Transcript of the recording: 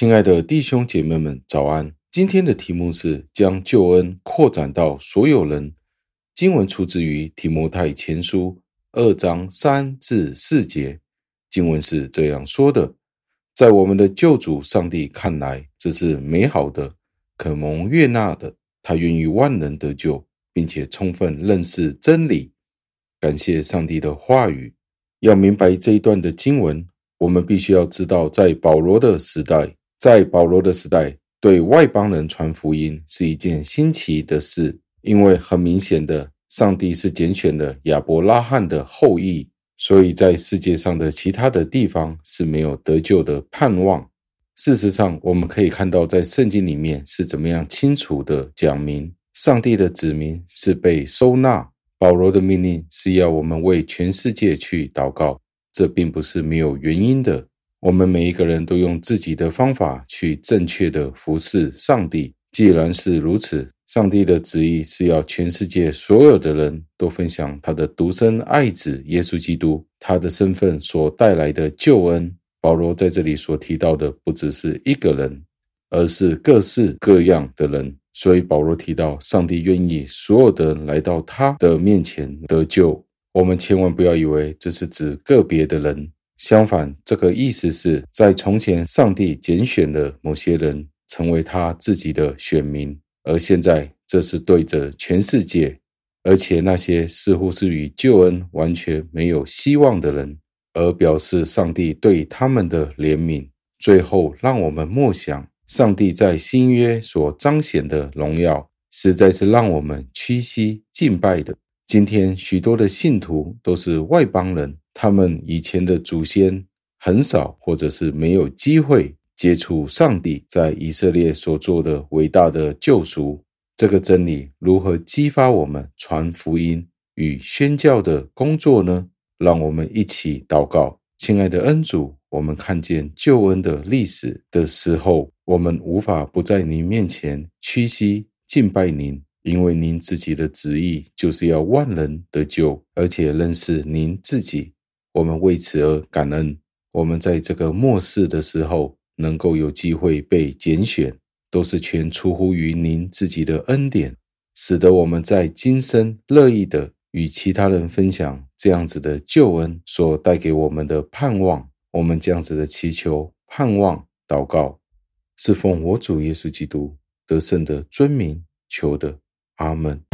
亲爱的弟兄姐妹们，早安！今天的题目是将救恩扩展到所有人。经文出自于提摩太前书二章三至四节。经文是这样说的：在我们的救主上帝看来，这是美好的，可蒙悦纳的。他愿意万人得救，并且充分认识真理。感谢上帝的话语。要明白这一段的经文，我们必须要知道，在保罗的时代，在保罗的时代，对外邦人传福音是一件新奇的事，因为很明显的，上帝是拣选了亚伯拉罕的后裔，所以在世界上的其他的地方是没有得救的盼望。事实上，我们可以看到，在圣经里面是怎么样清楚的讲明，上帝的子民是被收纳。保罗的命令是要我们为全世界去祷告，这并不是没有原因的。我们每一个人都用自己的方法去正确的服侍上帝。既然是如此，上帝的旨意是要全世界所有的人都分享他的独生爱子耶稣基督，他的身份所带来的救恩。保罗在这里所提到的不只是一个人，而是各式各样的人。所以保罗提到，上帝愿意所有的人来到他的面前得救。我们千万不要以为这是指个别的人，相反，这个意思是在从前，上帝拣选了某些人成为他自己的选民，而现在这是对着全世界，而且那些似乎是与救恩完全没有希望的人，而表示上帝对他们的怜悯。最后，让我们默想。上帝在新约所彰显的荣耀，实在是让我们屈膝敬拜的。今天许多的信徒都是外邦人，他们以前的祖先很少或者是没有机会接触上帝在以色列所做的伟大的救赎。这个真理如何激发我们传福音与宣教的工作呢？让我们一起祷告，亲爱的恩主。我们看见救恩的历史的时候，我们无法不在您面前屈膝敬拜您，因为您自己的旨意就是要万人得救，而且认识您自己。我们为此而感恩。我们在这个末世的时候，能够有机会被拣选，都是全出乎于您自己的恩典，使得我们在今生乐意的与其他人分享这样子的救恩所带给我们的盼望。我们这样子的祈求、盼望、祷告，是奉我主耶稣基督得胜的尊名求的，阿门。